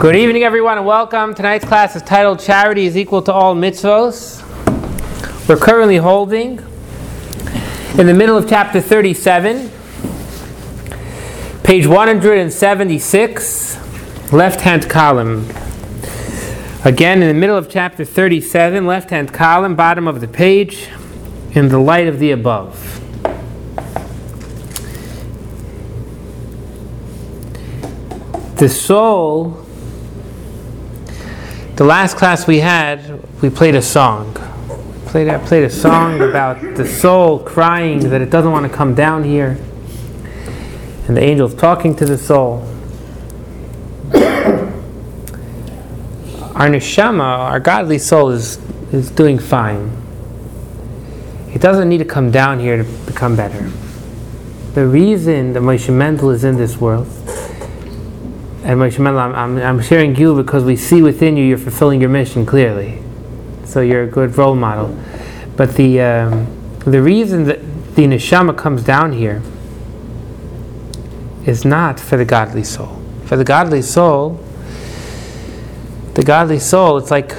Good evening, everyone, and welcome. Tonight's class is titled Charity is Equal to All Mitzvos. We're currently holding in the middle of chapter 37, page 176, left hand column. Again, in the middle of chapter 37, left hand column, bottom of the page, in the light of the above. The soul the last class we had, we played a song. Played, I played a song about the soul crying that it doesn't want to come down here, and the angels talking to the soul. Our neshama, our godly soul, is, is doing fine. It doesn't need to come down here to become better. The reason that Moshe Mendel is in this world and Moshe I'm, I'm, I'm sharing you because we see within you you're fulfilling your mission clearly. So you're a good role model. But the, um, the reason that the neshama comes down here is not for the godly soul. For the godly soul, the godly soul, it's like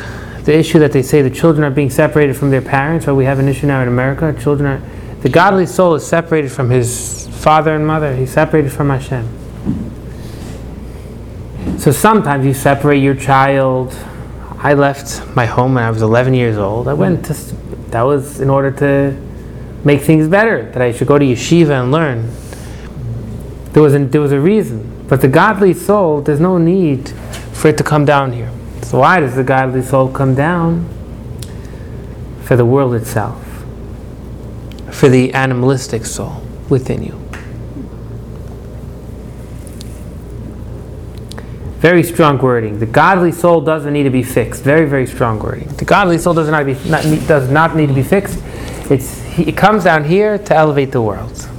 the issue that they say the children are being separated from their parents, or we have an issue now in America. Children are, the godly soul is separated from his father and mother. He's separated from Hashem. So sometimes you separate your child. I left my home when I was 11 years old. I went to, that was in order to make things better, that I should go to yeshiva and learn. There was, a, there was a reason. But the godly soul, there's no need for it to come down here. So why does the godly soul come down? For the world itself, for the animalistic soul within you. Very strong wording. The godly soul doesn't need to be fixed. Very, very strong wording. The godly soul does not, be, not, does not need to be fixed. It's, it comes down here to elevate the world.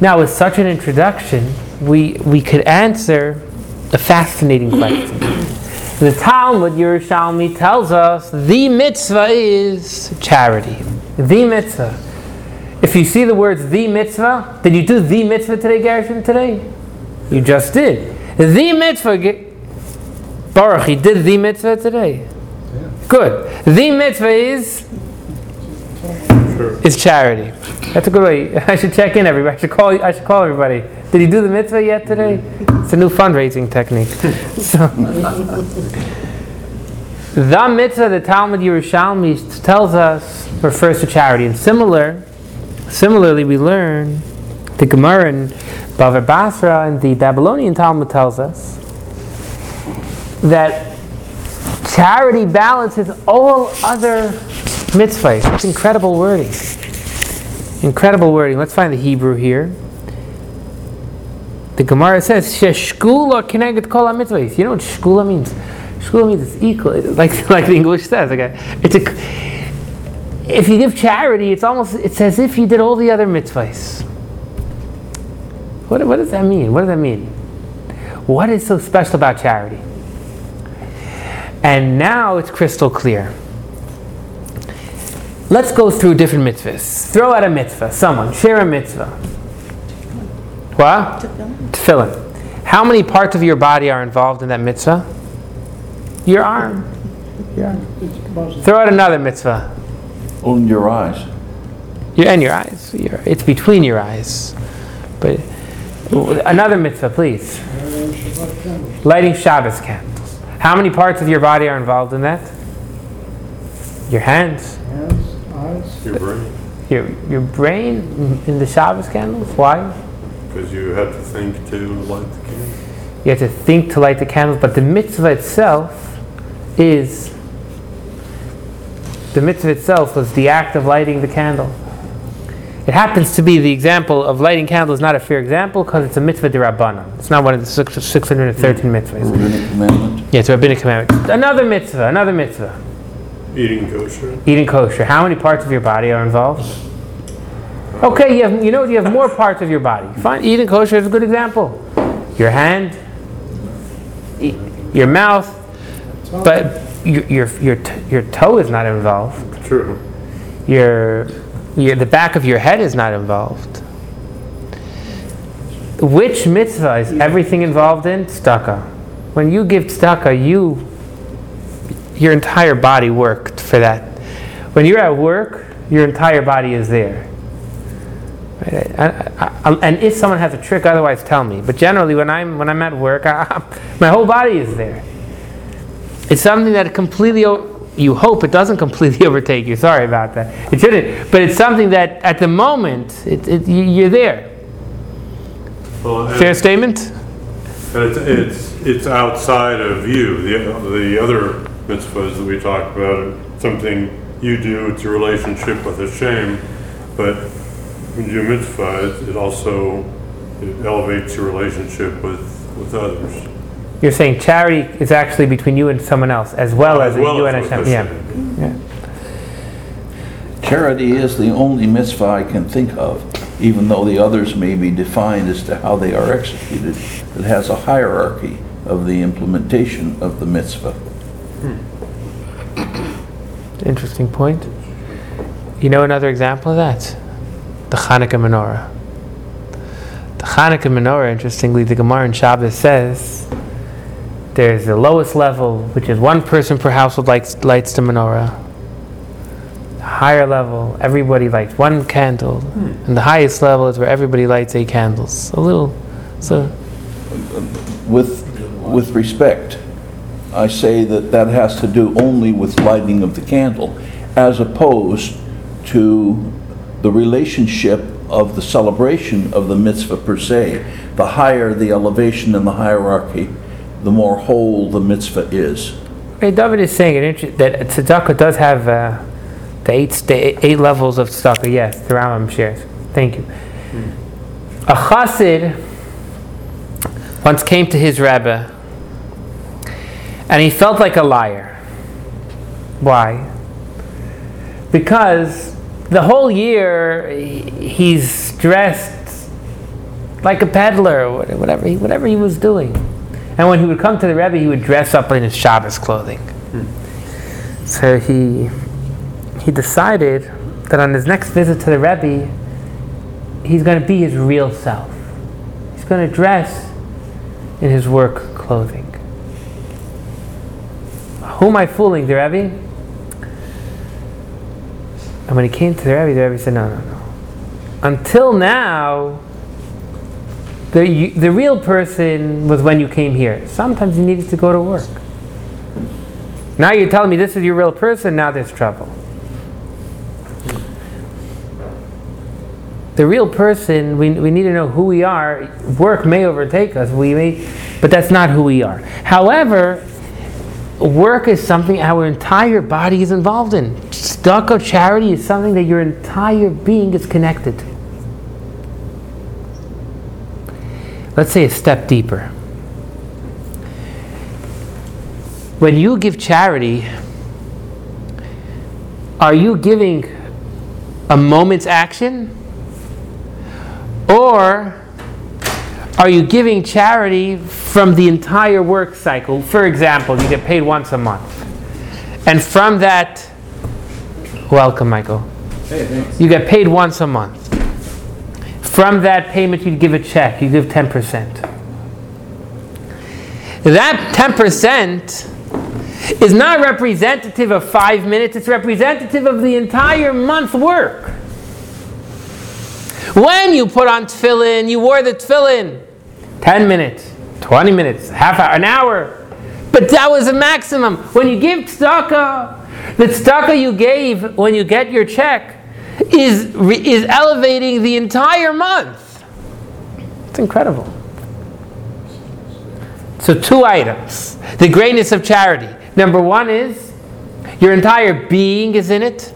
Now, with such an introduction, we, we could answer a fascinating question. The Talmud Yerushalmi tells us the mitzvah is charity. The mitzvah. If you see the words the mitzvah, did you do the mitzvah today, Gershon, today? You just did. The mitzvah, Baruch, he did the mitzvah today. Yeah. Good. The mitzvah is is charity. That's a good way. I should check in everybody. I should call. I should call everybody. Did he do the mitzvah yet today? Mm-hmm. It's a new fundraising technique. so, the mitzvah, the Talmud Yerushalmi tells us refers to charity, and similar, similarly, we learn the Gemara in Bava Basra and the Babylonian Talmud tells us that charity balances all other mitzvahs. It's incredible wording. Incredible wording. Let's find the Hebrew here. The Gemara says, "Sheshkula keneged kol mitzvahs." You know what shkula means? Shkula means it's equal, like like the English says. Okay, it's a. If you give charity, it's almost it's as if you did all the other mitzvahs. What, what does that mean? What does that mean? What is so special about charity? And now it's crystal clear. Let's go through different mitzvahs. Throw out a mitzvah. Someone, share a mitzvah. What? Tefillin. How many parts of your body are involved in that mitzvah? Your arm. Yeah. Throw out another mitzvah. On your eyes. Your, and your eyes. Your, it's between your eyes. But Another mitzvah, please. Lighting Shabbos candles. How many parts of your body are involved in that? Your hands. Hands, eyes. Your brain. Your, your brain in the Shabbos candles? Why? Because you have to think to light the candles. You have to think to light the candles, but the mitzvah itself is the mitzvah itself was the act of lighting the candle. It happens to be the example of lighting candles, not a fair example, because it's a mitzvah derabbanan. It's not one of the 613 mm. mitzvahs. Rabbinic commandment. Yeah, it's a rabbinic commandment. Another mitzvah, another mitzvah. Eating kosher. Eating kosher. How many parts of your body are involved? Okay, you, have, you know you have more parts of your body. Fine, eating kosher is a good example. Your hand, your mouth, but your, your, your, your toe is not involved. True. Your your, the back of your head is not involved. Which mitzvah is everything involved in? Tzedakah. when you give tzedakah, you, your entire body worked for that. When you're at work, your entire body is there. Right? I, I, I, and if someone has a trick, otherwise tell me. But generally, when I'm when I'm at work, my whole body is there. It's something that completely. You hope it doesn't completely overtake you. Sorry about that. It shouldn't. But it's something that at the moment, it, it, you're there. Well, uh, Fair statement? It's, it's, it's outside of you, the, the other mitzvahs that we talked about, are something you do, it's a relationship with Hashem, but when you do mitzvah, it- it also, it elevates your relationship with, with others. You're saying charity is actually between you and someone else, as well as, As well you as and with Hashem. Hashem. Yeah. Charity is the only mitzvah I can think of, even though the others may be defined as to how they are executed. It has a hierarchy of the implementation of the mitzvah. Hmm. Interesting point. You know another example of that? The Hanukkah menorah. The Hanukkah menorah, interestingly, the Gemara in Shabbos says there's the lowest level, which is one person per household lights, lights the menorah. The higher level, everybody lights one candle. Hmm. And the highest level is where everybody lights eight candles. A little, so With, with respect, I say that that has to do only with lighting of the candle, as opposed to the relationship of the celebration of the mitzvah per se. The higher the elevation in the hierarchy, the more whole the mitzvah is. Hey, David is saying that tzedakah does have uh, the eight sta- eight levels of tzedakah. Yes, the Rambam shares. Thank you. A chassid once came to his rebbe, and he felt like a liar. Why? Because the whole year he's dressed like a peddler or whatever he, whatever he was doing. And when he would come to the Rebbe, he would dress up in his Shabbos clothing. So he he decided that on his next visit to the Rebbe, he's going to be his real self. He's going to dress in his work clothing. Who am I fooling, the Rebbe? And when he came to the Rebbe, the Rebbe said, No, no, no. Until now, the, you, the real person was when you came here. Sometimes you needed to go to work. Now you're telling me this is your real person, now there's trouble. The real person, we, we need to know who we are. Work may overtake us, we may, but that's not who we are. However, work is something our entire body is involved in. Tzedakah charity is something that your entire being is connected to. Let's say a step deeper. When you give charity, are you giving a moment's action? Or are you giving charity from the entire work cycle? For example, you get paid once a month. And from that, welcome, Michael. You get paid once a month. From that payment, you give a check, you give 10%. That 10% is not representative of five minutes, it's representative of the entire month's work. When you put on tefillin, you wore the tefillin 10 minutes, 20 minutes, half hour, an hour. But that was a maximum. When you give tzedakah, the tzedakah you gave when you get your check is, is elevating the entire month. It's incredible. So, two items. The greatness of charity. Number one is your entire being is in it.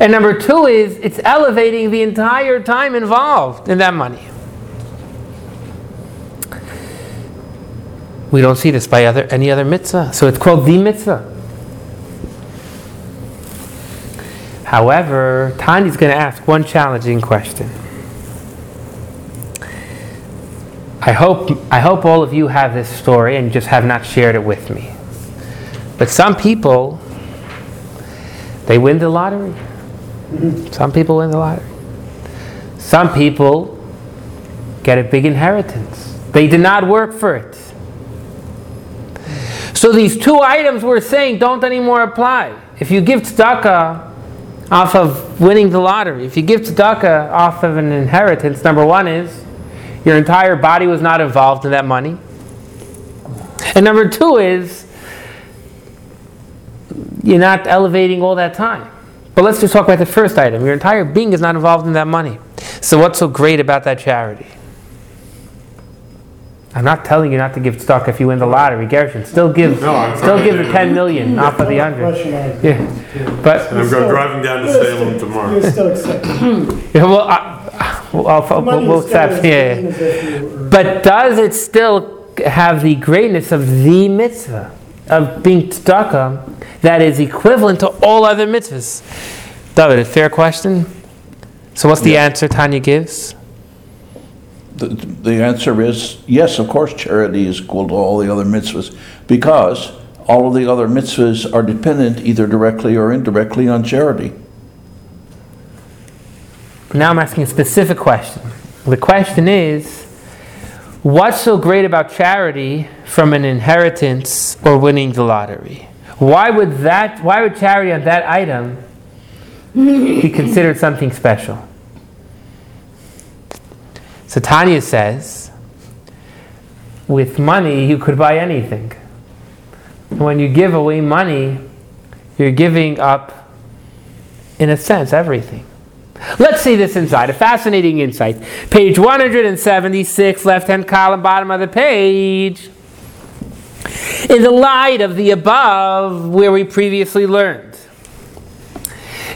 And number two is it's elevating the entire time involved in that money. We don't see this by other, any other mitzvah. So it's called the mitzvah. However, Tanya's going to ask one challenging question. I hope, I hope all of you have this story and just have not shared it with me. But some people, they win the lottery. Some people win the lottery. Some people get a big inheritance. They did not work for it. So these two items we're saying don't anymore apply. If you give tzedakah off of winning the lottery, if you give tzedakah off of an inheritance, number one is your entire body was not involved in that money. And number two is you're not elevating all that time. But let's just talk about the first item. Your entire being is not involved in that money. So what's so great about that charity? I'm not telling you not to give stock if you win the lottery, Gershon. Still give, No, I'm still give the 10 million off of the One 100. question I. Yeah, but And I'm Still- driving down to Salem tomorrow. You're still accepting. yeah, well, I, well, I'll, Money we'll, we'll accept. Yeah, yeah. as if you were- But does it still have the greatness of the mitzvah of being tzedakah that is equivalent to all other mitzvahs? David, a fair question. So what's the Yeah. answer Tanya gives? The, answer is, yes, of course, charity is equal to all the other mitzvahs, because all of the other mitzvahs are dependent either directly or indirectly on charity. Now I'm asking a specific question. The question is, what's so great about charity from an inheritance or winning the lottery? Why would that? Why would charity on that item be considered something special? So Tanya says, with money you could buy anything. When you give away money, you're giving up, in a sense, everything. Let's see this inside. A fascinating insight. Page 176, left hand column, bottom of the page. In the light of the above, where we previously learned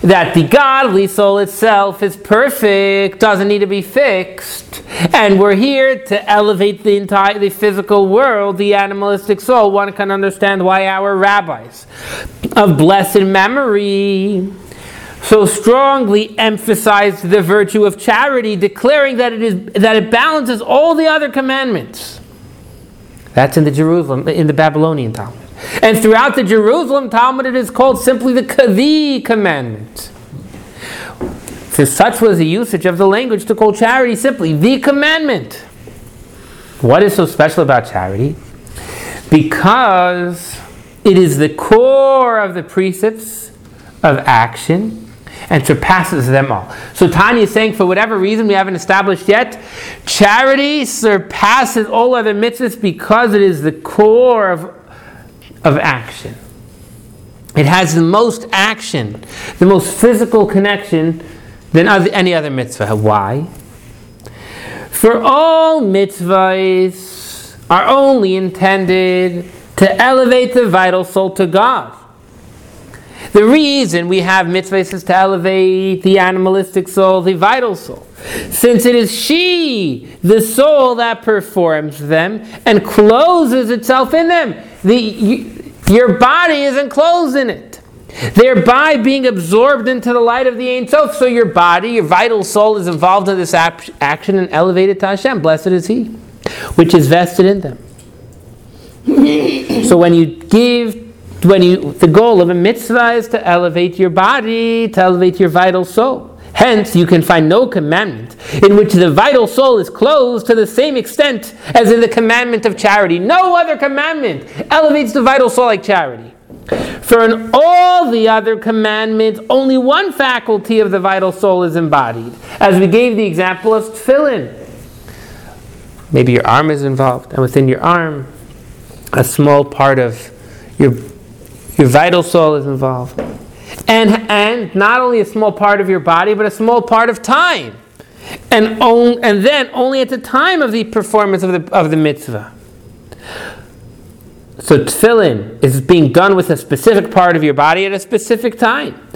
that the godly soul itself is perfect, doesn't need to be fixed, and we're here to elevate the entire the physical world, the animalistic soul. One can understand why our rabbis of blessed memory so strongly emphasized the virtue of charity, declaring that it is that it balances all the other commandments. That's in the Jerusalem, in the Babylonian Talmud. And throughout the Jerusalem Talmud, it is called simply the, the commandment. For such was the usage of the language to call charity simply the commandment. What is so special about charity? Because it is the core of the precepts of action and surpasses them all. So Tanya is saying, for whatever reason we haven't established yet, charity surpasses all other mitzvahs because it is the core of, of action. It has the most action, the most physical connection than any other mitzvah. Why? For all mitzvahs are only intended to elevate the vital soul to God. The reason we have mitzvahs is to elevate the animalistic soul, the vital soul, since it is she, the soul, that performs them and closes itself in them. The, your body is enclosed in it, thereby being absorbed into the light of the Ein Sof. So your body, your vital soul, is involved in this ap- action and elevated to Hashem. Blessed is He, which is vested in them. so when you give when you the goal of a mitzvah is to elevate your body to elevate your vital soul hence you can find no commandment in which the vital soul is closed to the same extent as in the commandment of charity. No other commandment elevates the vital soul like charity. For in all the other commandments only one faculty of the vital soul is embodied as we gave the example of tefillin maybe your arm is involved and within your arm a small part of your your vital soul is involved. And, and not only a small part of your body, but a small part of time. And, on, and then only at the time of the performance of the, of the mitzvah. So tefillin is being done with a specific part of your body at a specific time.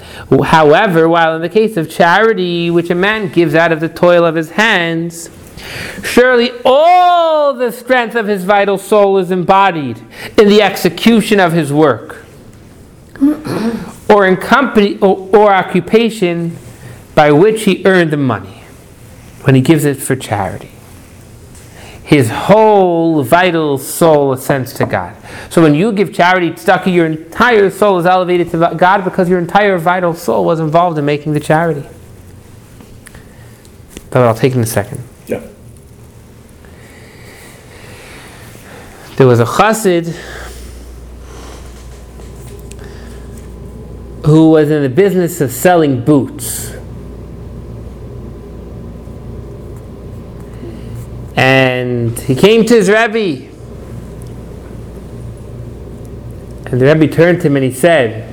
However, while in the case of charity, which a man gives out of the toil of his hands, Surely all the strength of his vital soul is embodied in the execution of his work or in company or, or occupation by which he earned the money when he gives it for charity. His whole vital soul ascends to God. So when you give charity, tzedakah, your entire soul is elevated to God because your entire vital soul was involved in making the charity. But I'll take it in a second. Yeah. There was a chassid who was in the business of selling boots. And he came to his Rebbe. And the Rebbe turned to him and he said,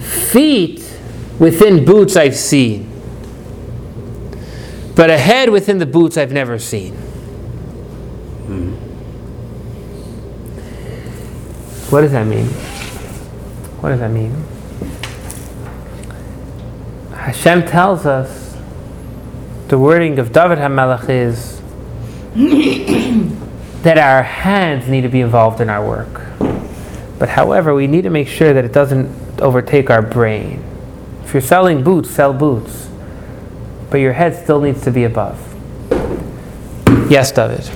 Feet within boots I've seen, but a head within the boots I've never seen. Hmm. What does that mean? What does that mean? Hashem tells us the wording of David HaMelech is that our hands need to be involved in our work. But however, we need to make sure that it doesn't overtake our brain. If you're selling boots, sell boots. But your head still needs to be above. Yes, David.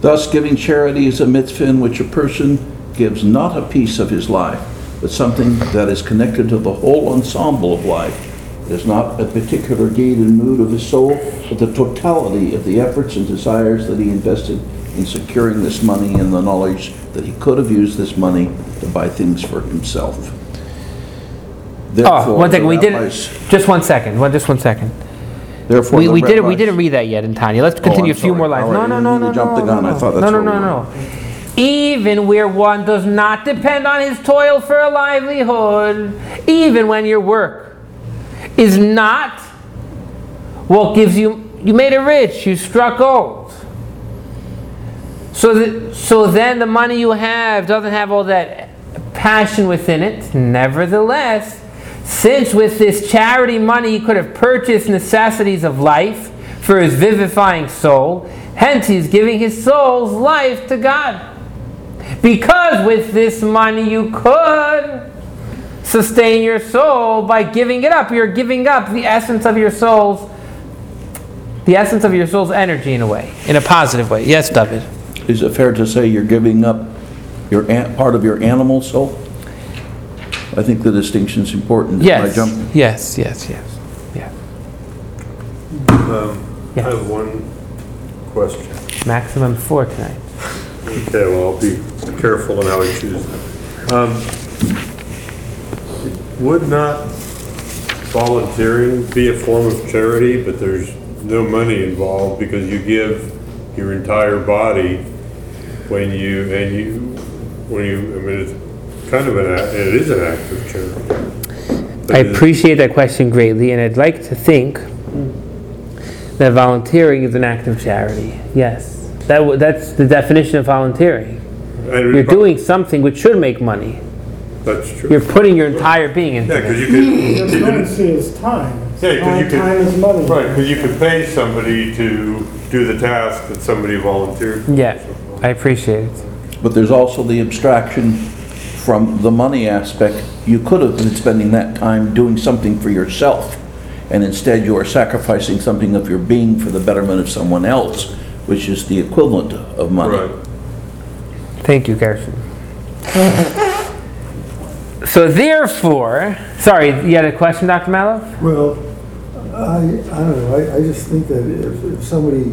Thus, giving charity is a mitzvah in which a person gives not a piece of his life, but something that is connected to the whole ensemble of life. It is not a particular deed and mood of his soul, but the totality of the efforts and desires that he invested in securing this money and the knowledge that he could have used this money to buy things for himself. Oh, Therefore, one second. We didn't. Just one second. One, just one second. Therefore, We, the we didn't. We didn't read that yet in Tanya. Let's oh, continue I'm a few sorry. more lines. No, right, no, no, no, no, the gun. no, I thought no, that's no, where no, we no. Even where one does not depend on his toil for a livelihood, even when your work is not what gives you. You made it rich. You struck gold. So, that, so then the money you have doesn't have all that passion within it. Nevertheless, since with this charity money he could have purchased necessities of life for his vivifying soul, hence he's giving his soul's life to God. Because with this money you could sustain your soul by giving it up. You're giving up the essence of your soul's the essence of your soul's energy in a way, in a positive way. Yes, David. Is it fair to say you're giving up your, an- part of your animal soul? I think the distinction is important. Did I Yes. jump? Yes, yes, yes. Yeah. Um, I have one question. Maximum four tonight. Okay, well, I'll be careful in how I choose. Um, Would not volunteering be a form of charity, but there's no money involved because you give your entire body when you, and you, when you, I mean, it's kind of an, act- it is an act of charity. I appreciate that question greatly, and I'd like to think that volunteering is an act of charity. Yes. That, that's the definition of volunteering. and You're doing something which should make money. That's true. You're putting your entire being into Yeah, because it. you could, There's you no could one is time. Yeah, 'cause you Time- could- Time is money. Right, because you could pay somebody to do the task that somebody volunteered. for. Yeah, I appreciate it. But there's also the abstraction from the money aspect. You could have been spending that time doing something for yourself, and instead you are sacrificing something of your being for the betterment of someone else, which is the equivalent of money. Right. Thank you, Carson. So therefore, sorry, you had a question, Dr. Malov? Well, I, I don't know, I, I just think that if, if somebody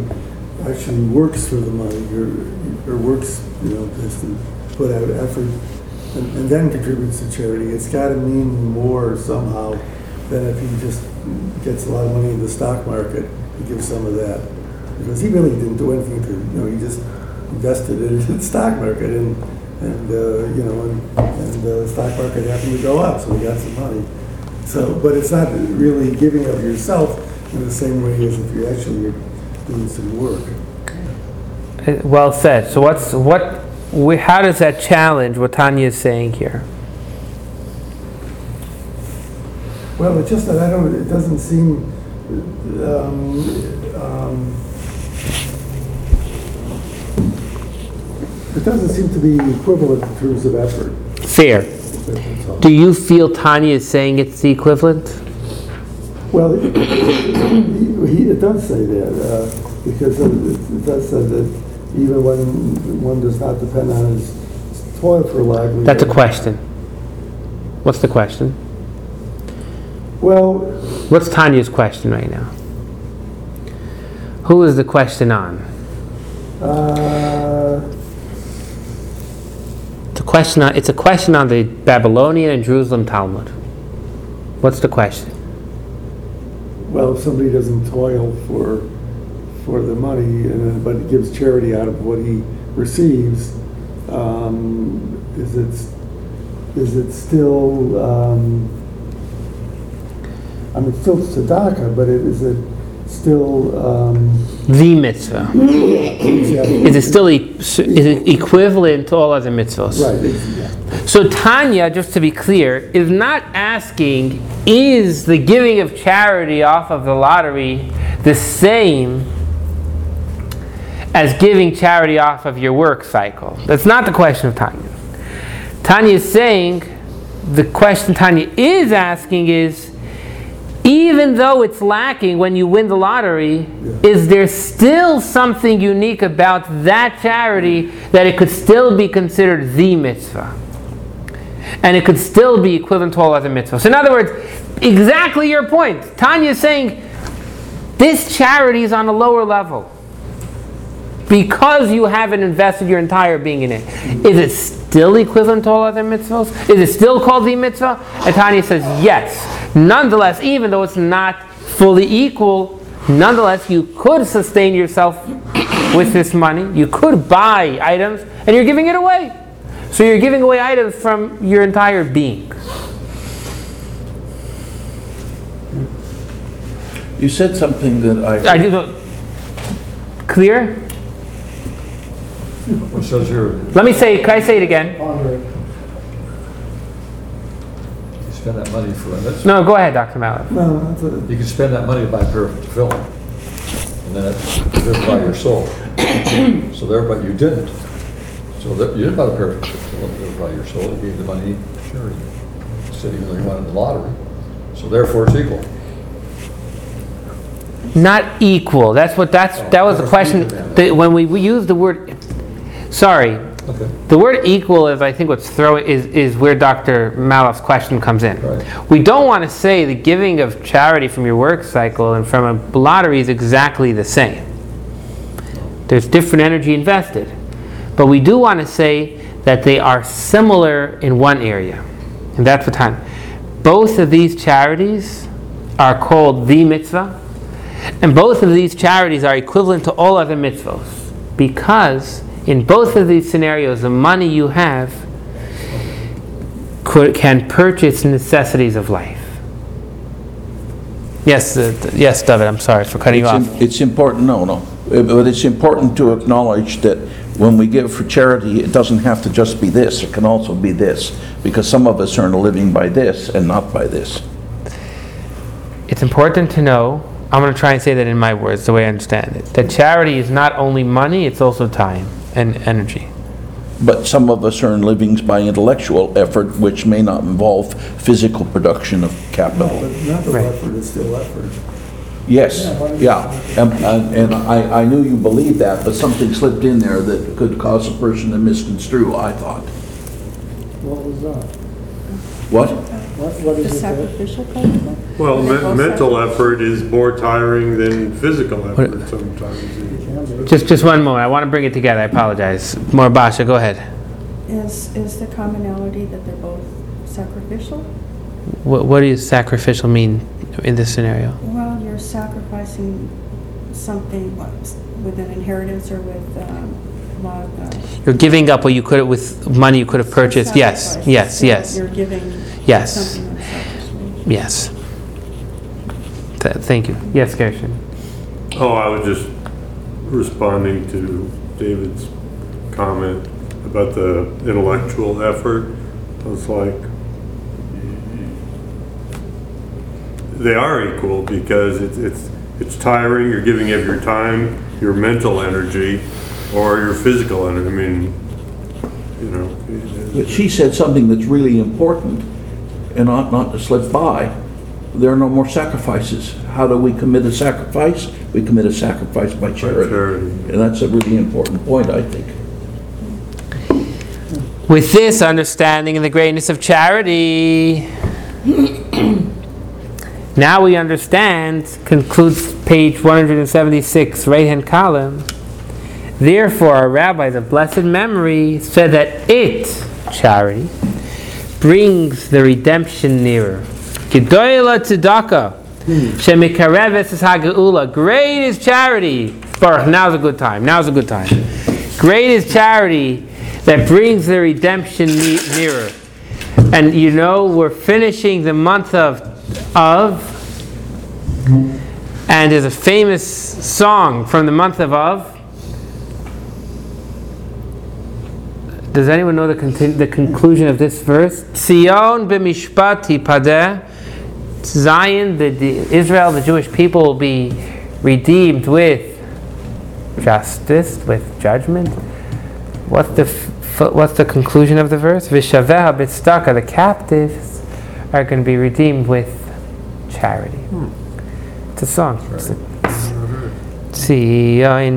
actually works for the money, or, or works, you know, just to put out effort, and, and then contributes to charity, it's gotta mean more somehow than if he just gets a lot of money in the stock market, he gives some of that. Because he really didn't do anything to, you know, he just invested it in the stock market, and, and, uh, you know, and, and the stock market happened to go up, so he got some money. So, but it's not really giving of yourself in the same way as if you actually are doing some work. Uh, Well said. So what's, what, we- how does that challenge what Tanya is saying here? Well, it's just that I don't, it doesn't seem, um, um, it doesn't seem to be equivalent in terms of effort. Fair. Do you feel Tanya is saying it's the equivalent? Well, it, he, it does say that, uh, because it it does say that even when one does not depend on his toil for livelihood. That's a question. What's the question? Well, What's Tanya's question right now? Who is the question on? uh, question on, it's a question on the Babylonian and Jerusalem Talmud. What's the question? Well, if somebody doesn't toil for, for the money, and, but gives charity out of what he receives, um, is it, is it still, um, I mean, still tzedakah, but it, is it still, um, The mitzvah. Is it still, e- is it equivalent to all other mitzvahs? right, yeah. So Tanya, just to be clear, is not asking, is the giving of charity off of the lottery the same as giving charity off of your work cycle? That's not the question of Tanya. Tanya is saying, the question Tanya is asking is, even though it's lacking when you win the lottery, is there still something unique about that charity that it could still be considered the mitzvah? And it could still be equivalent to all other mitzvahs. In other words, exactly your point. Tanya is saying this charity is on a lower level because you haven't invested your entire being in it. Is it still equivalent to all other mitzvahs? Is it still called the mitzvah? And Tanya says yes. Nonetheless, even though it's not fully equal, nonetheless, you could sustain yourself with this money. You could buy items, and you're giving it away. So you're giving away items from your entire being. You said something that I, I do, clear? It says here, Let me say. Can I say it again? you spend that money for a mitzvah. No, go ahead, Dr. Malik. No, that's a, You can spend that money to buy a pair of film, and then it's lived by your soul. So there, but you didn't. So that, you didn't buy the pair of film, lived by your soul, you gave the money to charity. Said even though you won in the lottery, so therefore it's equal. Not equal. That's what. That's that was the question. That when we, we use the word, sorry, Okay. the word equal is I think what's throwing is is where Dr. Malof's question comes in. Right. We don't want to say the giving of charity from your work cycle and from a lottery is exactly the same. There's different energy invested, but we do want to say that they are similar in one area, and that's the time. Both of these charities are called the mitzvah, and both of these charities are equivalent to all other mitzvahs because in both of these scenarios, the money you have could, can purchase necessities of life. Yes, uh, yes, David. I'm sorry for cutting you off. it's important, no, no, but it's important to acknowledge that when we give for charity, it doesn't have to just be this, it can also be this, because some of us earn a living by this and not by this. It's important to know. I'm going to try and say that in my words, the way I understand it. That charity is not only money; it's also time and energy. But some of us earn livings by intellectual effort, which may not involve physical production of capital. but mental Right. effort is still effort. Yes, yeah, and, and and I, I knew you believed that, but something slipped in there that could cause a person to misconstrue, I thought. What was that? What? What, what The is it? that- sacrificial kind? Well, me- mental effort is more tiring than physical effort sometimes. Just, just one moment. I want to bring it together. I apologize. More Basha, go ahead. Is, is the commonality that they're both sacrificial? What, what does sacrificial mean in this scenario? Well, you're sacrificing something what, with an inheritance or with, um, lot, uh, You're giving up what you could have with money you could have purchased. Yes, sacrifice. yes, yes, You're giving Yes. something unselfishly. yes. Th- thank you. Yes, Gershon. Oh, I was just responding to David's comment about the intellectual effort. I was like, they are equal because it's, it's, it's tiring, you're giving of your time, your mental energy, or your physical energy. I mean, you know. But she said something that's really important, and ought not to slip by. There are no more sacrifices. How do we commit a sacrifice? We commit a sacrifice by charity. charity. And that's a really important point, I think. With this understanding of the greatness of charity, now we understand, concludes page 176, right hand column, Therefore, our rabbis of blessed memory said that it, charity, brings the redemption nearer. Gedoyla tzedakah, hmm. shemikareves is hageulah. Great is charity. Baruch, now's a good time. Now's a good time. Great is charity that brings the redemption ne- nearer. And you know, we're finishing the month of Av, and there's a famous song from the month of Av. Does anyone know the, the conclusion of this verse? Sion b'mishpat padeh. Zion, the, the Israel, the Jewish people will be redeemed with justice, with judgment. What's the f- what's the conclusion of the verse? Vishaveha b'tzedakah, the captives are going to be redeemed with charity. It's a song. It's a-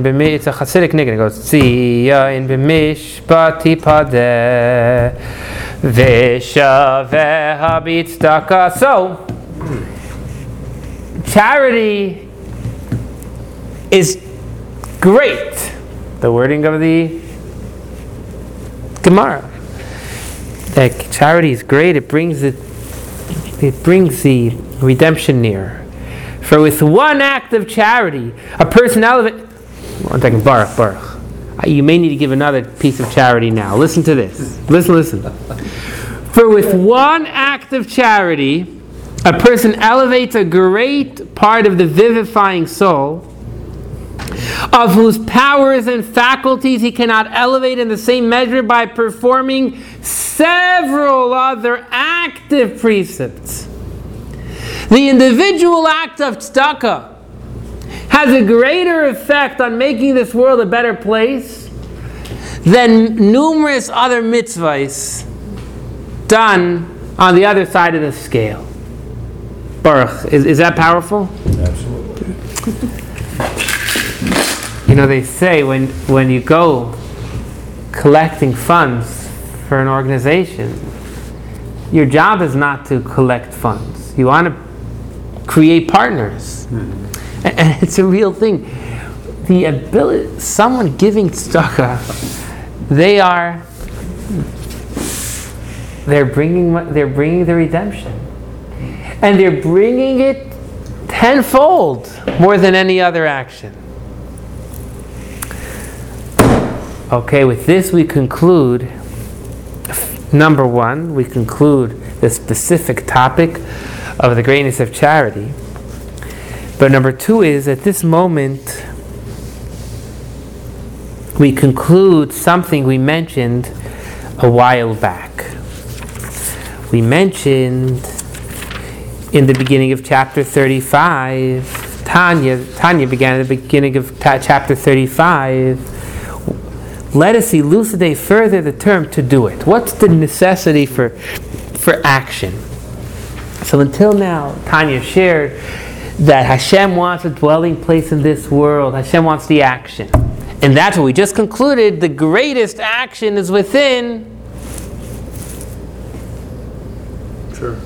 b'mi- It's a Hasidic niggun. It goes Tzion b'mishpati padeh v'shaveha b'tzedakah. So charity is great. The wording of the Gemara. That charity is great. It brings it. It brings the redemption near. For with one act of charity, a person elevates. One second, Baruch, Baruch. Uh, You may need to give another piece of charity now. Listen to this. Listen, listen. For with one act of charity, a person elevates a great part of the vivifying soul, of whose powers and faculties he cannot elevate in the same measure by performing several other active precepts. The individual act of tzedakah has a greater effect on making this world a better place than numerous other mitzvahs done on the other side of the scale. Baruch, is, is that powerful? Absolutely. You know, they say when, when you go collecting funds for an organization, your job is not to collect funds. You want to create partners. Hmm. And, and it's a real thing. The ability, someone giving tzedakah, they are, they're bringing, they're bringing the redemption. And they're bringing it tenfold more than any other action. Okay, with this we conclude number one, we conclude the specific topic of the greatness of charity. But number two is at this moment we conclude something we mentioned a while back. We mentioned in the beginning of chapter 35, Tanya, Tanya began at the beginning of ta- chapter 35 let us elucidate further the term to do it. What's the necessity for, for action? So until now, Tanya shared that Hashem wants a dwelling place in this world. Hashem wants the action. And that's what we just concluded. The greatest action is within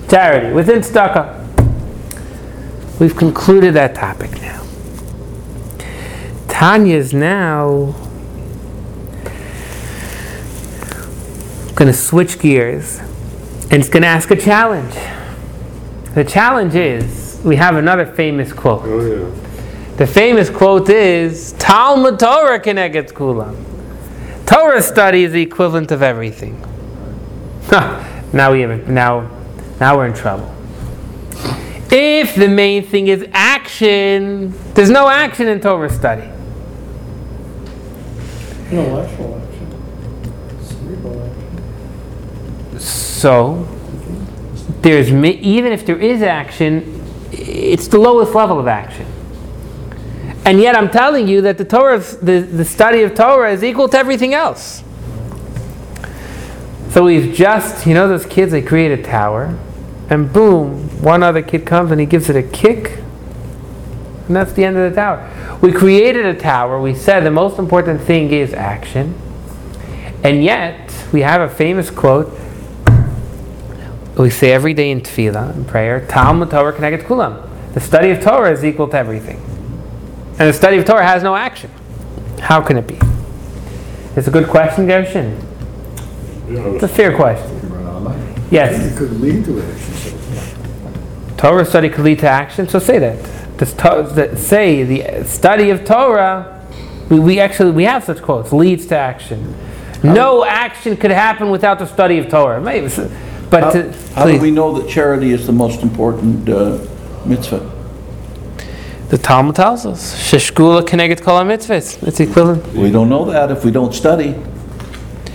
charity, within tzedakah. We've concluded that topic now. Tanya's now going to switch gears and it's going to ask a challenge. The challenge is we have another famous quote. Oh, yeah. The famous quote is Talmud Torah keneged kulam. Torah study is the equivalent of everything. now we have now now we're in trouble. If the main thing is action, there's no action in Torah study. Intellectual action. Cerebral action. So there's even if there is action, it's the lowest level of action. And yet I'm telling you that the Torah, the, the study of Torah is equal to everything else. So we've just, you know, those kids, they create a tower, and boom, one other kid comes and he gives it a kick, and that's the end of the tower. We created a tower, we said the most important thing is action, and yet we have a famous quote we say every day in tefillah, in prayer, Talmud Torah connected kulam. The study of Torah is equal to everything. And the study of Torah has no action. How can it be? It's a good question, Gershon. It's a fair question. You run out of money. Yes. It could lead to action. Torah study could lead to action, so say that. This to, say the study of Torah, we, we actually we have such quotes, leads to action. No action could happen without the study of Torah. Maybe, but How to, how do we know that charity is the most important uh, mitzvah? the Talmud tells us, "Sheshkula keneged kol mitzvahs." It's equivalent. We don't know that if we don't study.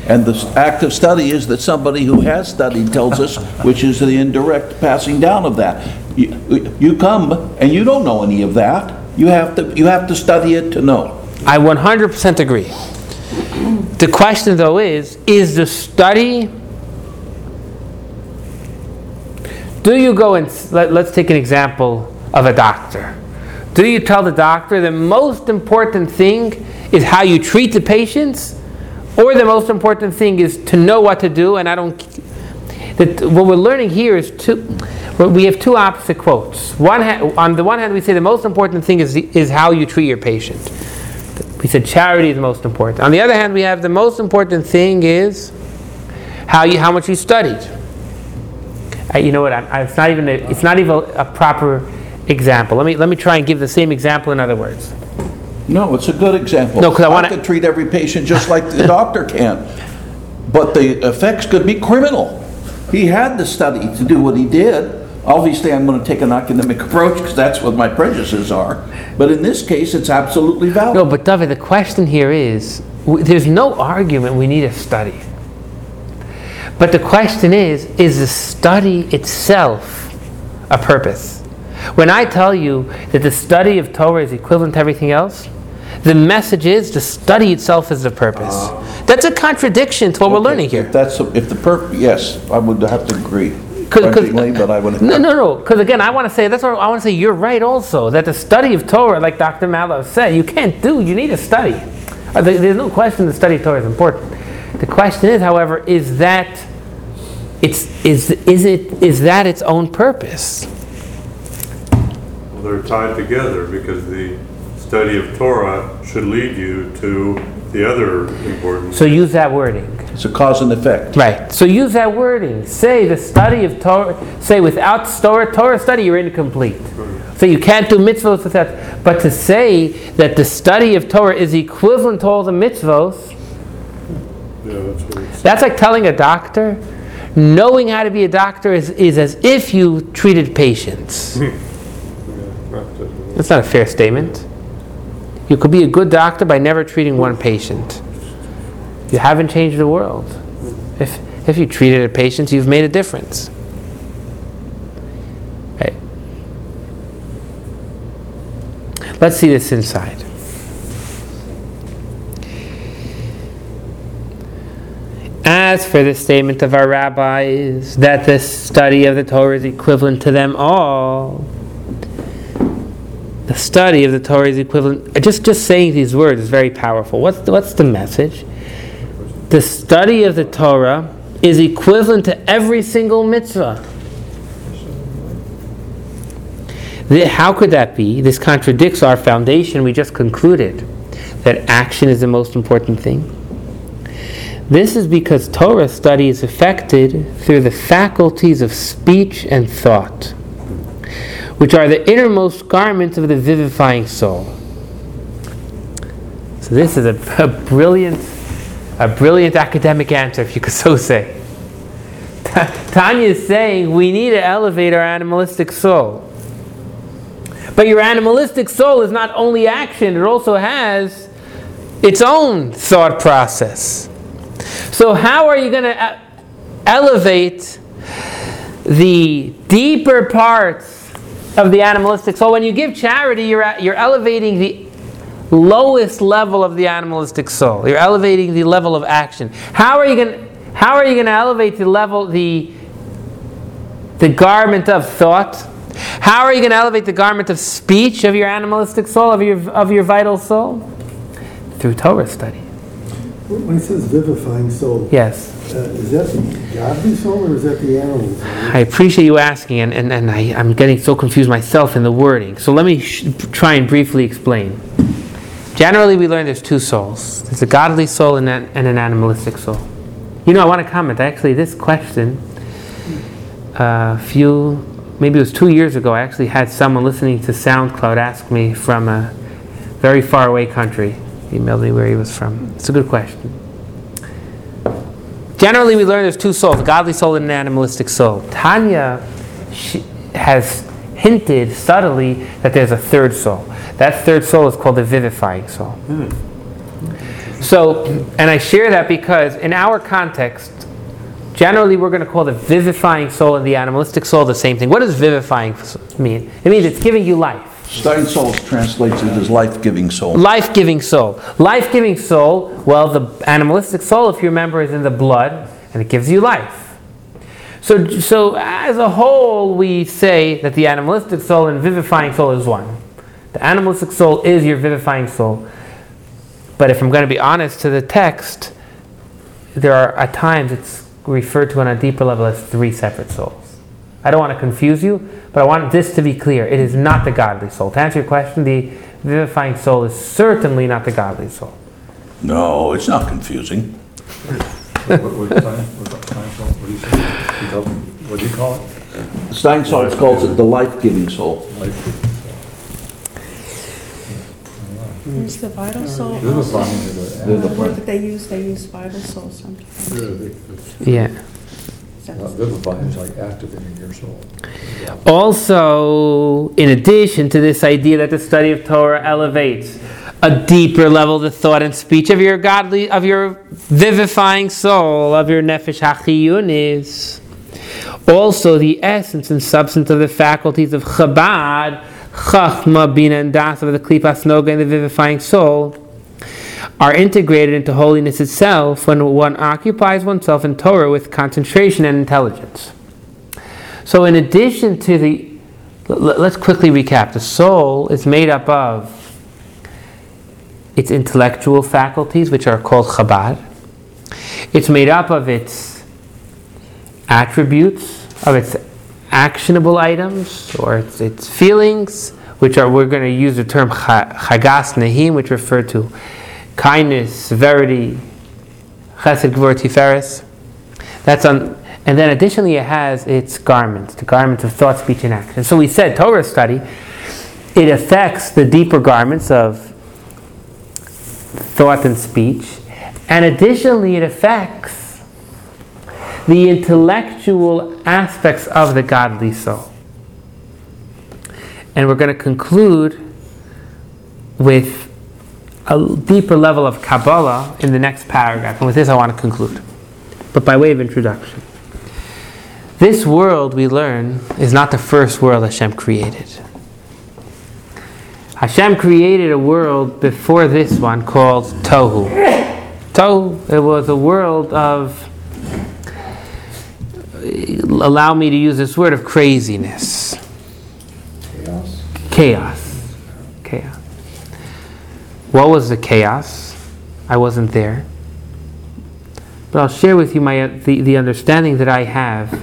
And the act of study is that somebody who has studied tells us, which is the indirect passing down of that. You you come and you don't know any of that. You have to, you have to study it to know. I 100% agree. The question, though, is: Is the study? Do you go and let, let's take an example of a doctor. Do you tell the doctor the most important thing is how you treat the patients, or the most important thing is to know what to do? And I don't. That what we're learning here is two. We have two opposite quotes. One ha- on the one hand, we say the most important thing is the, is how you treat your patient. We said charity is most important. On the other hand, we have the most important thing is how you how much you studied. Uh, you know what? I, I, it's not even a, it's not even a proper example. Let me let me try and give the same example in other words. No, it's a good example. No, 'cause I wanna- could treat every patient just like the doctor can, but the effects could be criminal. He had the study to do what he did. Obviously, I'm going to take an academic approach because that's what my prejudices are. But in this case, it's absolutely valid. No, but David, the question here is w- there's no argument we need a study. But the question is is the study itself a purpose? When I tell you that the study of Torah is equivalent to everything else, the message is the study itself is the purpose. That's a contradiction to what we're learning here. If that's, if the per, yes, I would have to agree. 'Cause- 'cause- Grudgingly, but I would. No, no, no. Because again, I want to say that's what I want to say. You're right, also that the study of Torah, like Dr. Mallow said, you can't do. You need to study. Uh, There's no question the study of Torah is important. The question is, however, is that it's is is it is that its own purpose? Well, they're tied together because the study of Torah should lead you to the other important. So use that wording. It's a cause and effect. Right. So use that wording. Say the study of Torah. Say without Torah, Torah study, you're incomplete. So you can't do mitzvot without. But to say that the study of Torah is equivalent to all the mitzvot, Yeah, that's what that's like telling a doctor, knowing how to be a doctor is, is as if you treated patients. yeah. That's not a fair statement. You could be a good doctor by never treating one patient. You haven't changed the world. If, if you treated a patient, you've made a difference. Right. Let's see this inside. As for the statement of our rabbis that the study of the Torah is equivalent to them all, the study of the Torah is equivalent. Uh, just just saying these words is very powerful. What's the, what's the message? The study of the Torah is equivalent to every single mitzvah. The- how could that be? This contradicts our foundation we just concluded that action is the most important thing. This is because Torah study is affected through the faculties of speech and thought which are the innermost garments of the vivifying soul. So this is a, a brilliant, a brilliant academic answer, if you could so say. Tanya is saying we need to elevate our animalistic soul. But your animalistic soul is not only action, it also has its own thought process. So, how are you going to elevate the deeper parts of the animalistic soul. When you give charity, you're, at, you're elevating the lowest level of the animalistic soul. You're elevating the level of action. How are you going? How are you going to elevate the level the the garment of thought? How are you going to elevate the garment of speech of your animalistic soul of your of your vital soul? Through Torah study. When it says vivifying soul, Yes. Uh, is that the godly soul or is that the animal soul? I appreciate you asking, and, and, and I, I'm getting so confused myself in the wording. So let me sh- try and briefly explain. Generally, we learn there's two souls. There's a godly soul and an, and an animalistic soul. You know, I want to comment. Actually, this question, a few, maybe it was two years ago, I actually had someone listening to SoundCloud ask me from a very far away country. He emailed me where he was from. It's a good question. Generally, we learn there's two souls, a godly soul and an animalistic soul. Tanya she has hinted subtly that there's a third soul. That third soul is called the vivifying soul. Hmm. So, and I share that because in our context, generally we're going to call the vivifying soul and the animalistic soul the same thing. What does vivifying mean? It means it's giving you life. Steinsaltz translates it as life-giving soul. Life giving soul. Life giving soul, well, the animalistic soul, if you remember, is in the blood and it gives you life. So, so as a whole, we say that the animalistic soul and vivifying soul is one. The animalistic soul is your vivifying soul. But if I'm going to be honest to the text, there are at times it's referred to on a deeper level as three separate souls. I don't want to confuse you, but I want this to be clear. It is not the godly soul. To answer your question, the vivifying soul is certainly not the godly soul. No, it's not confusing. What, what, what, what do you say? You tell me, What do you call it? Steinsaltz calls it the life-giving soul. Life. There's the vital soul. Vivifying also. The word that they use, they use vital soul sometimes. Yeah. Not vivifying, it's like activating your soul. Also, in addition to this idea that the study of Torah elevates a deeper level the thought and speech of your godly, of your vivifying soul, of your nefesh hachiyunis, also the essence and substance of the faculties of Chabad, Chachma, Bina, and Das of the Klipas Noga and the vivifying soul, are integrated into holiness itself when one occupies oneself in Torah with concentration and intelligence. So, in addition to the, let's quickly recap. The soul is made up of its intellectual faculties, which are called Chabad. It's made up of its attributes, of its actionable items, or its, its feelings, which are, we're going to use the term Chagas Nehim, which refer to kindness, severity, Chesed, Gvur, Tiferes. That's on, and then additionally it has its garments, the garments of thought, speech, and action. So we said Torah study, it affects the deeper garments of thought and speech, and additionally it affects the intellectual aspects of the godly soul. And we're going to conclude with a deeper level of Kabbalah in the next paragraph. And with this, I want to conclude. But by way of introduction, this world we learn is not the first world Hashem created. Hashem created a world before this one called Tohu. Tohu, it was a world of, allow me to use this word, of craziness. Chaos. Chaos. Chaos. What was the chaos? I wasn't there. But I'll share with you my, the, the understanding that I have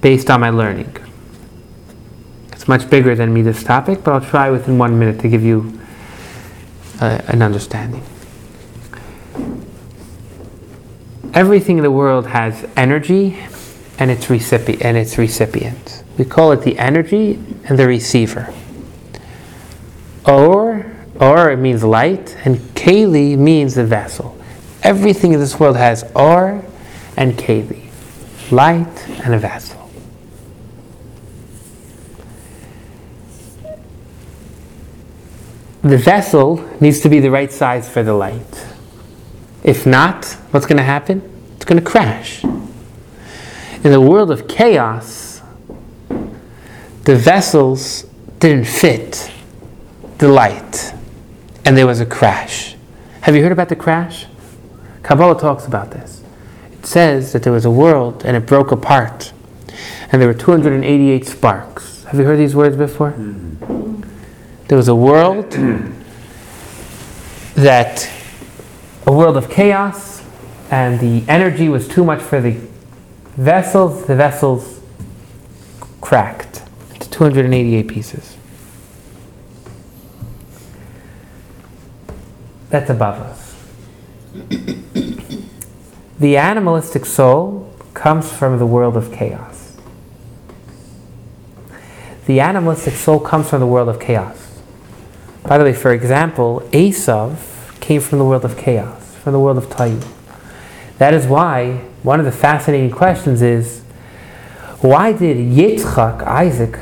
based on my learning. It's much bigger than me, this topic, but I'll try within one minute to give you uh, an understanding. Everything in the world has energy and its recipient and its recipient. We call it the energy and the receiver. Or, or it means light, and keli means the vessel. Everything in this world has or and keli, light and a vessel. The vessel needs to be the right size for the light. If not, what's going to happen? It's going to crash. In the world of chaos, the vessels didn't fit the light, and there was a crash. Have you heard about the crash? Kabbalah talks about this. It says that there was a world and it broke apart, and there were 288 sparks. Have you heard these words before? There was a world that, a world of chaos, and the energy was too much for the vessels. The vessels cracked to 288 pieces. That's above us. the animalistic soul comes from the world of chaos. The animalistic soul comes from the world of chaos. By the way, for example, Esav came from the world of chaos, from the world of Tohu. That is why one of the fascinating questions is why did Yitzchak, Isaac,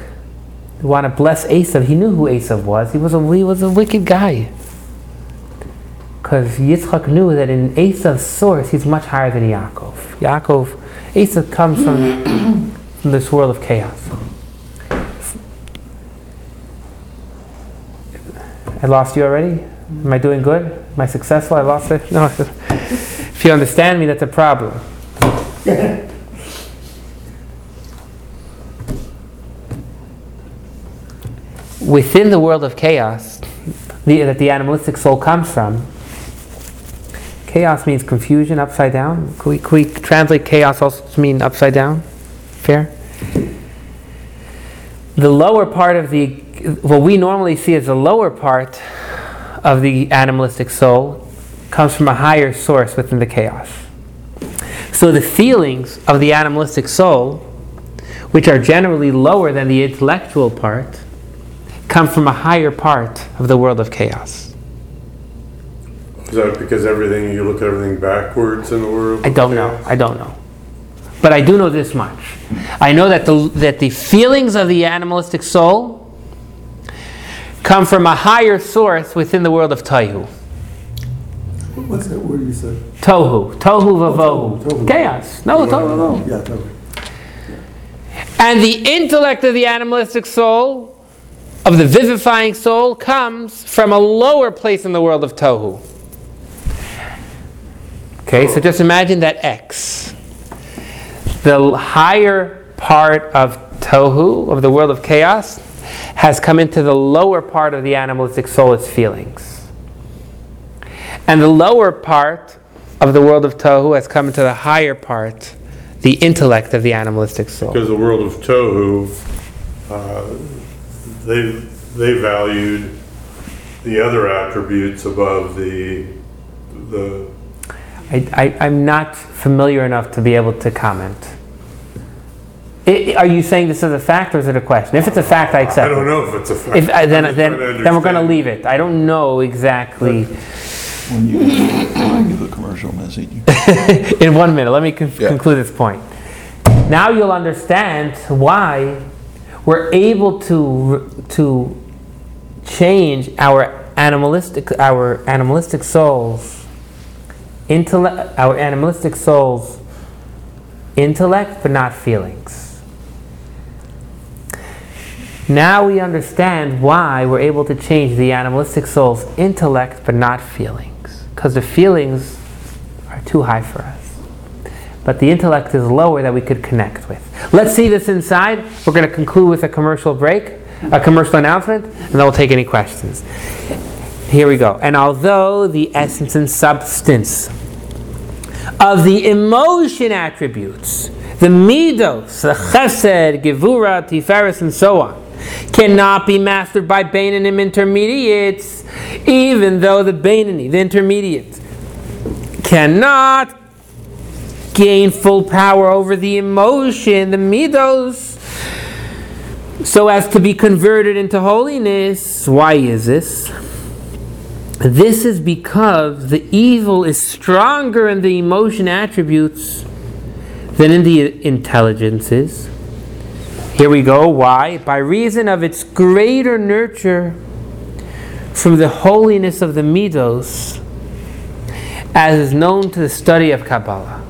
want to bless Esav? He knew who Esav was. He was a, he was a wicked guy. Because Yitzchak knew that in Esav's source, he's much higher than Yaakov. Yaakov, Esav comes from, from this world of chaos. I lost you already? Am I doing good? Am I successful? I lost it? No. if you understand me, that's a problem. Within the world of chaos, the, that the animalistic soul comes from, chaos means confusion, upside down. Could we, could we translate chaos also to mean upside down? Fair? The lower part of the, what we normally see as the lower part of the animalistic soul comes from a higher source within the chaos. So the feelings of the animalistic soul, which are generally lower than the intellectual part, come from a higher part of the world of chaos. Is that because everything, you look at everything backwards in the world? I don't know. I don't know. But I do know this much. I know that the, that the feelings of the animalistic soul come from a higher source within the world of Tohu. What's that word you said? Tohu. Tohu oh, tohu, vavohu. tohu. Chaos. No, tohu vavohu. Yeah, tohu. And the intellect of the animalistic soul, of the vivifying soul, comes from a lower place in the world of Tohu. Okay, so just imagine that X. The higher part of Tohu, of the world of chaos, has come into the lower part of the animalistic soul, its feelings. And the lower part of the world of Tohu has come into the higher part, the intellect of the animalistic soul. Because the world of Tohu, uh, they, they valued the other attributes above the, the, I, I, I'm not familiar enough to be able to comment. I- are you saying this is a fact or is it a question? If it's a fact, I accept. I don't know if it's a fact. If, uh, then, I'm then, then we're going to leave it. I don't know exactly. When you, when I give a commercial message. In one minute, let me con- Yeah. conclude this point. Now you'll understand why we're able to to change our animalistic our animalistic souls intellect our animalistic souls intellect but not feelings. Now we understand why we're able to change the animalistic soul's intellect but not feelings because the feelings are too high for us but the intellect is lower that we could connect with. Let's see this inside. We're going to conclude with a commercial break, a commercial announcement, and then we'll take any questions. Here we go. And although the essence and substance of the emotion attributes, the midos, the chesed, gevura, tiferes, and so on, cannot be mastered by Beinonim intermediates, even though the Beinoni, the intermediates, cannot gain full power over the emotion, the midos, so as to be converted into holiness. Why is this? This is because the evil is stronger in the emotion attributes than in the intelligences. Here we go. Why? By reason of its greater nurture from the holiness of the midos, as is known to the study of Kabbalah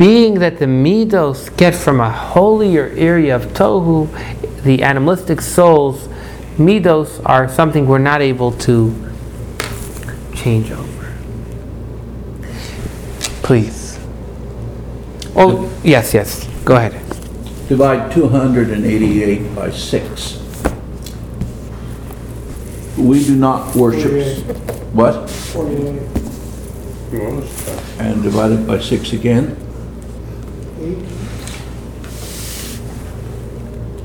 being that the midos get from a holier area of tohu, the animalistic souls, midos are something we're not able to change over. Please. Oh, yes, yes. Go ahead. Divide 288 by 6. We do not worship, what? Well, it's- And divide it by 6 again.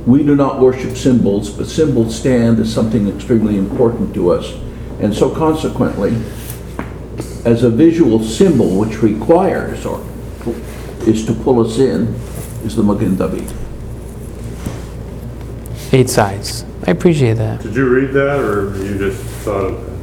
We do not worship symbols, but symbols stand as something extremely important to us And so consequently, as a visual symbol which requires or is to pull us in, is the Magen David. Eight sides. I appreciate that. Did you read that, or you just thought of that?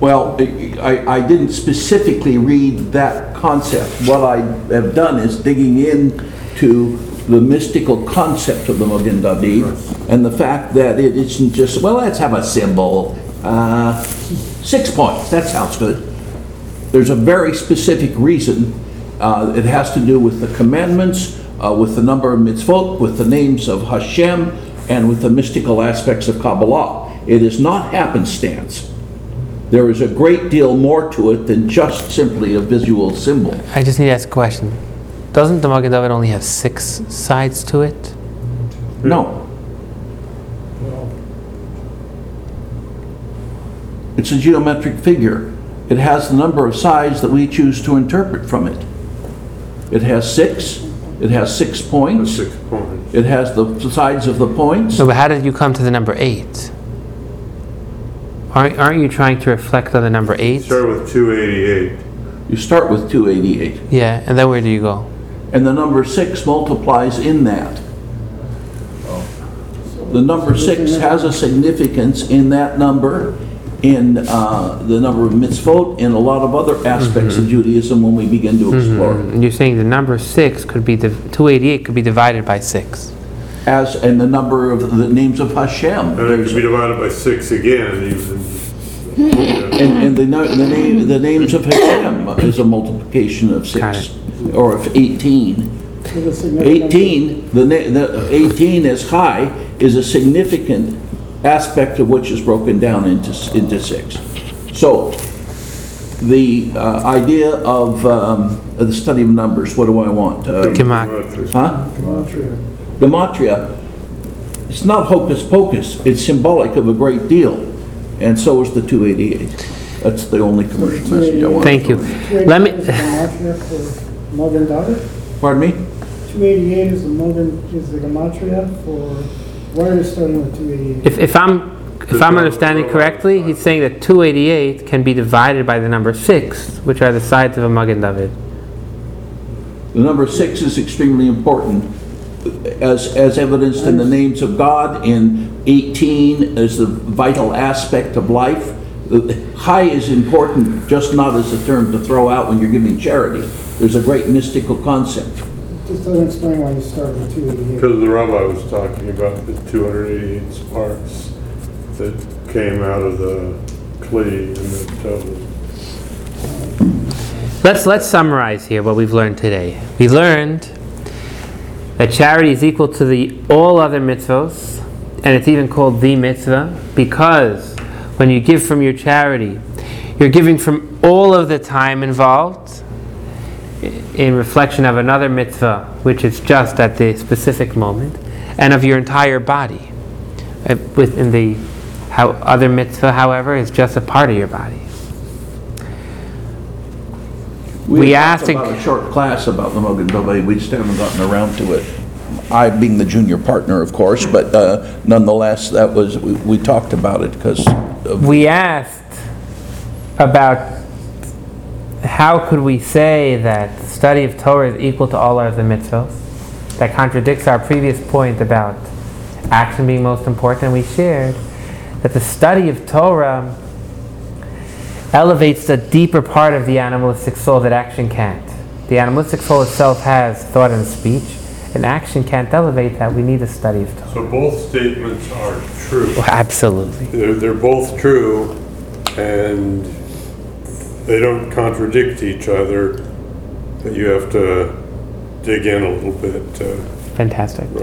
Well, I, I didn't specifically read that concept. What I have done is digging in to the mystical concept of the Magen David and the fact that it isn't just, well, let's have a symbol. Uh, Six points, that sounds good. There's a very specific reason. Uh, It has to do with the commandments, uh, with the number of mitzvot, with the names of Hashem, and with the mystical aspects of Kabbalah. It is not happenstance. There is a great deal more to it than just simply a visual symbol. I just need to ask a question. Doesn't the Magen David only have six sides to it? No. It's a geometric figure. It has the number of sides that we choose to interpret from it. It has six, it has six points, six points. it has the sides of the points. No, but how did you come to the number eight? Aren't, aren't you trying to reflect on the number eight? Start with 288. You start with 288, Yeah, and then where do you go? and the number six multiplies in that. The number six has a significance in that number, in uh, the number of mitzvot, and a lot of other aspects of Judaism when we begin to explore it. And you're saying the number six could be, div- 288 could be divided by six. As, and the number of the names of Hashem. And it There's- could be divided by six again, even. And, and the, no- the name, the names of Hashem is a multiplication of Got six, or of 18. 18, the, na- the 18 as chai is a significant aspect of which is broken down into, into six. So, the uh, idea of um, of the study of numbers, what do I want? Uh, Gemat- Huh? Gematria, it's not hocus pocus, it's symbolic of a great deal, and so is the 288. That's the only commercial message I want. Thank you. Let me, gematria for Mogen David? Pardon me? 288 is the Mogen, is the gematria for, why are you starting with 288? if, if I'm, if I'm understanding correctly, he's saying that 288 can be divided by the number six, which are the sides of a Magen David. The number six is extremely important, as, as evidenced in the names of God, in 18 as the vital aspect of life. Chai is important, just not as a term to throw out when you're giving charity. There's a great mystical concept. Just doesn't explain why you started with 288. Because the rabbi was talking about the 288 sparks that came out of the clay in the temple. Let's, let's summarize here what we've learned today. We learned that charity is equal to the all other mitzvos, and it's even called the mitzvah because when you give from your charity, you're giving from all of the time involved i- in reflection of another mitzvah, which is just at the specific moment, and of your entire body. Uh, Within the how other mitzvah, however, is just a part of your body. We had asked about a short class about the Mogen David, we just haven't gotten around to it. I being the junior partner, of course, but uh, nonetheless, that was, we we talked about it because we asked about how could we say that the study of Torah is equal to all other mitzvahs. That contradicts our previous point about action being most important. And we shared that the study of Torah elevates the deeper part of the animalistic soul that action can't. The animalistic soul itself has thought and speech, and action can't elevate that. We need a study of Torah. So both statements are true. Absolutely. They're, they're both true, and they don't contradict each other, you have to dig in a little bit Fantastic.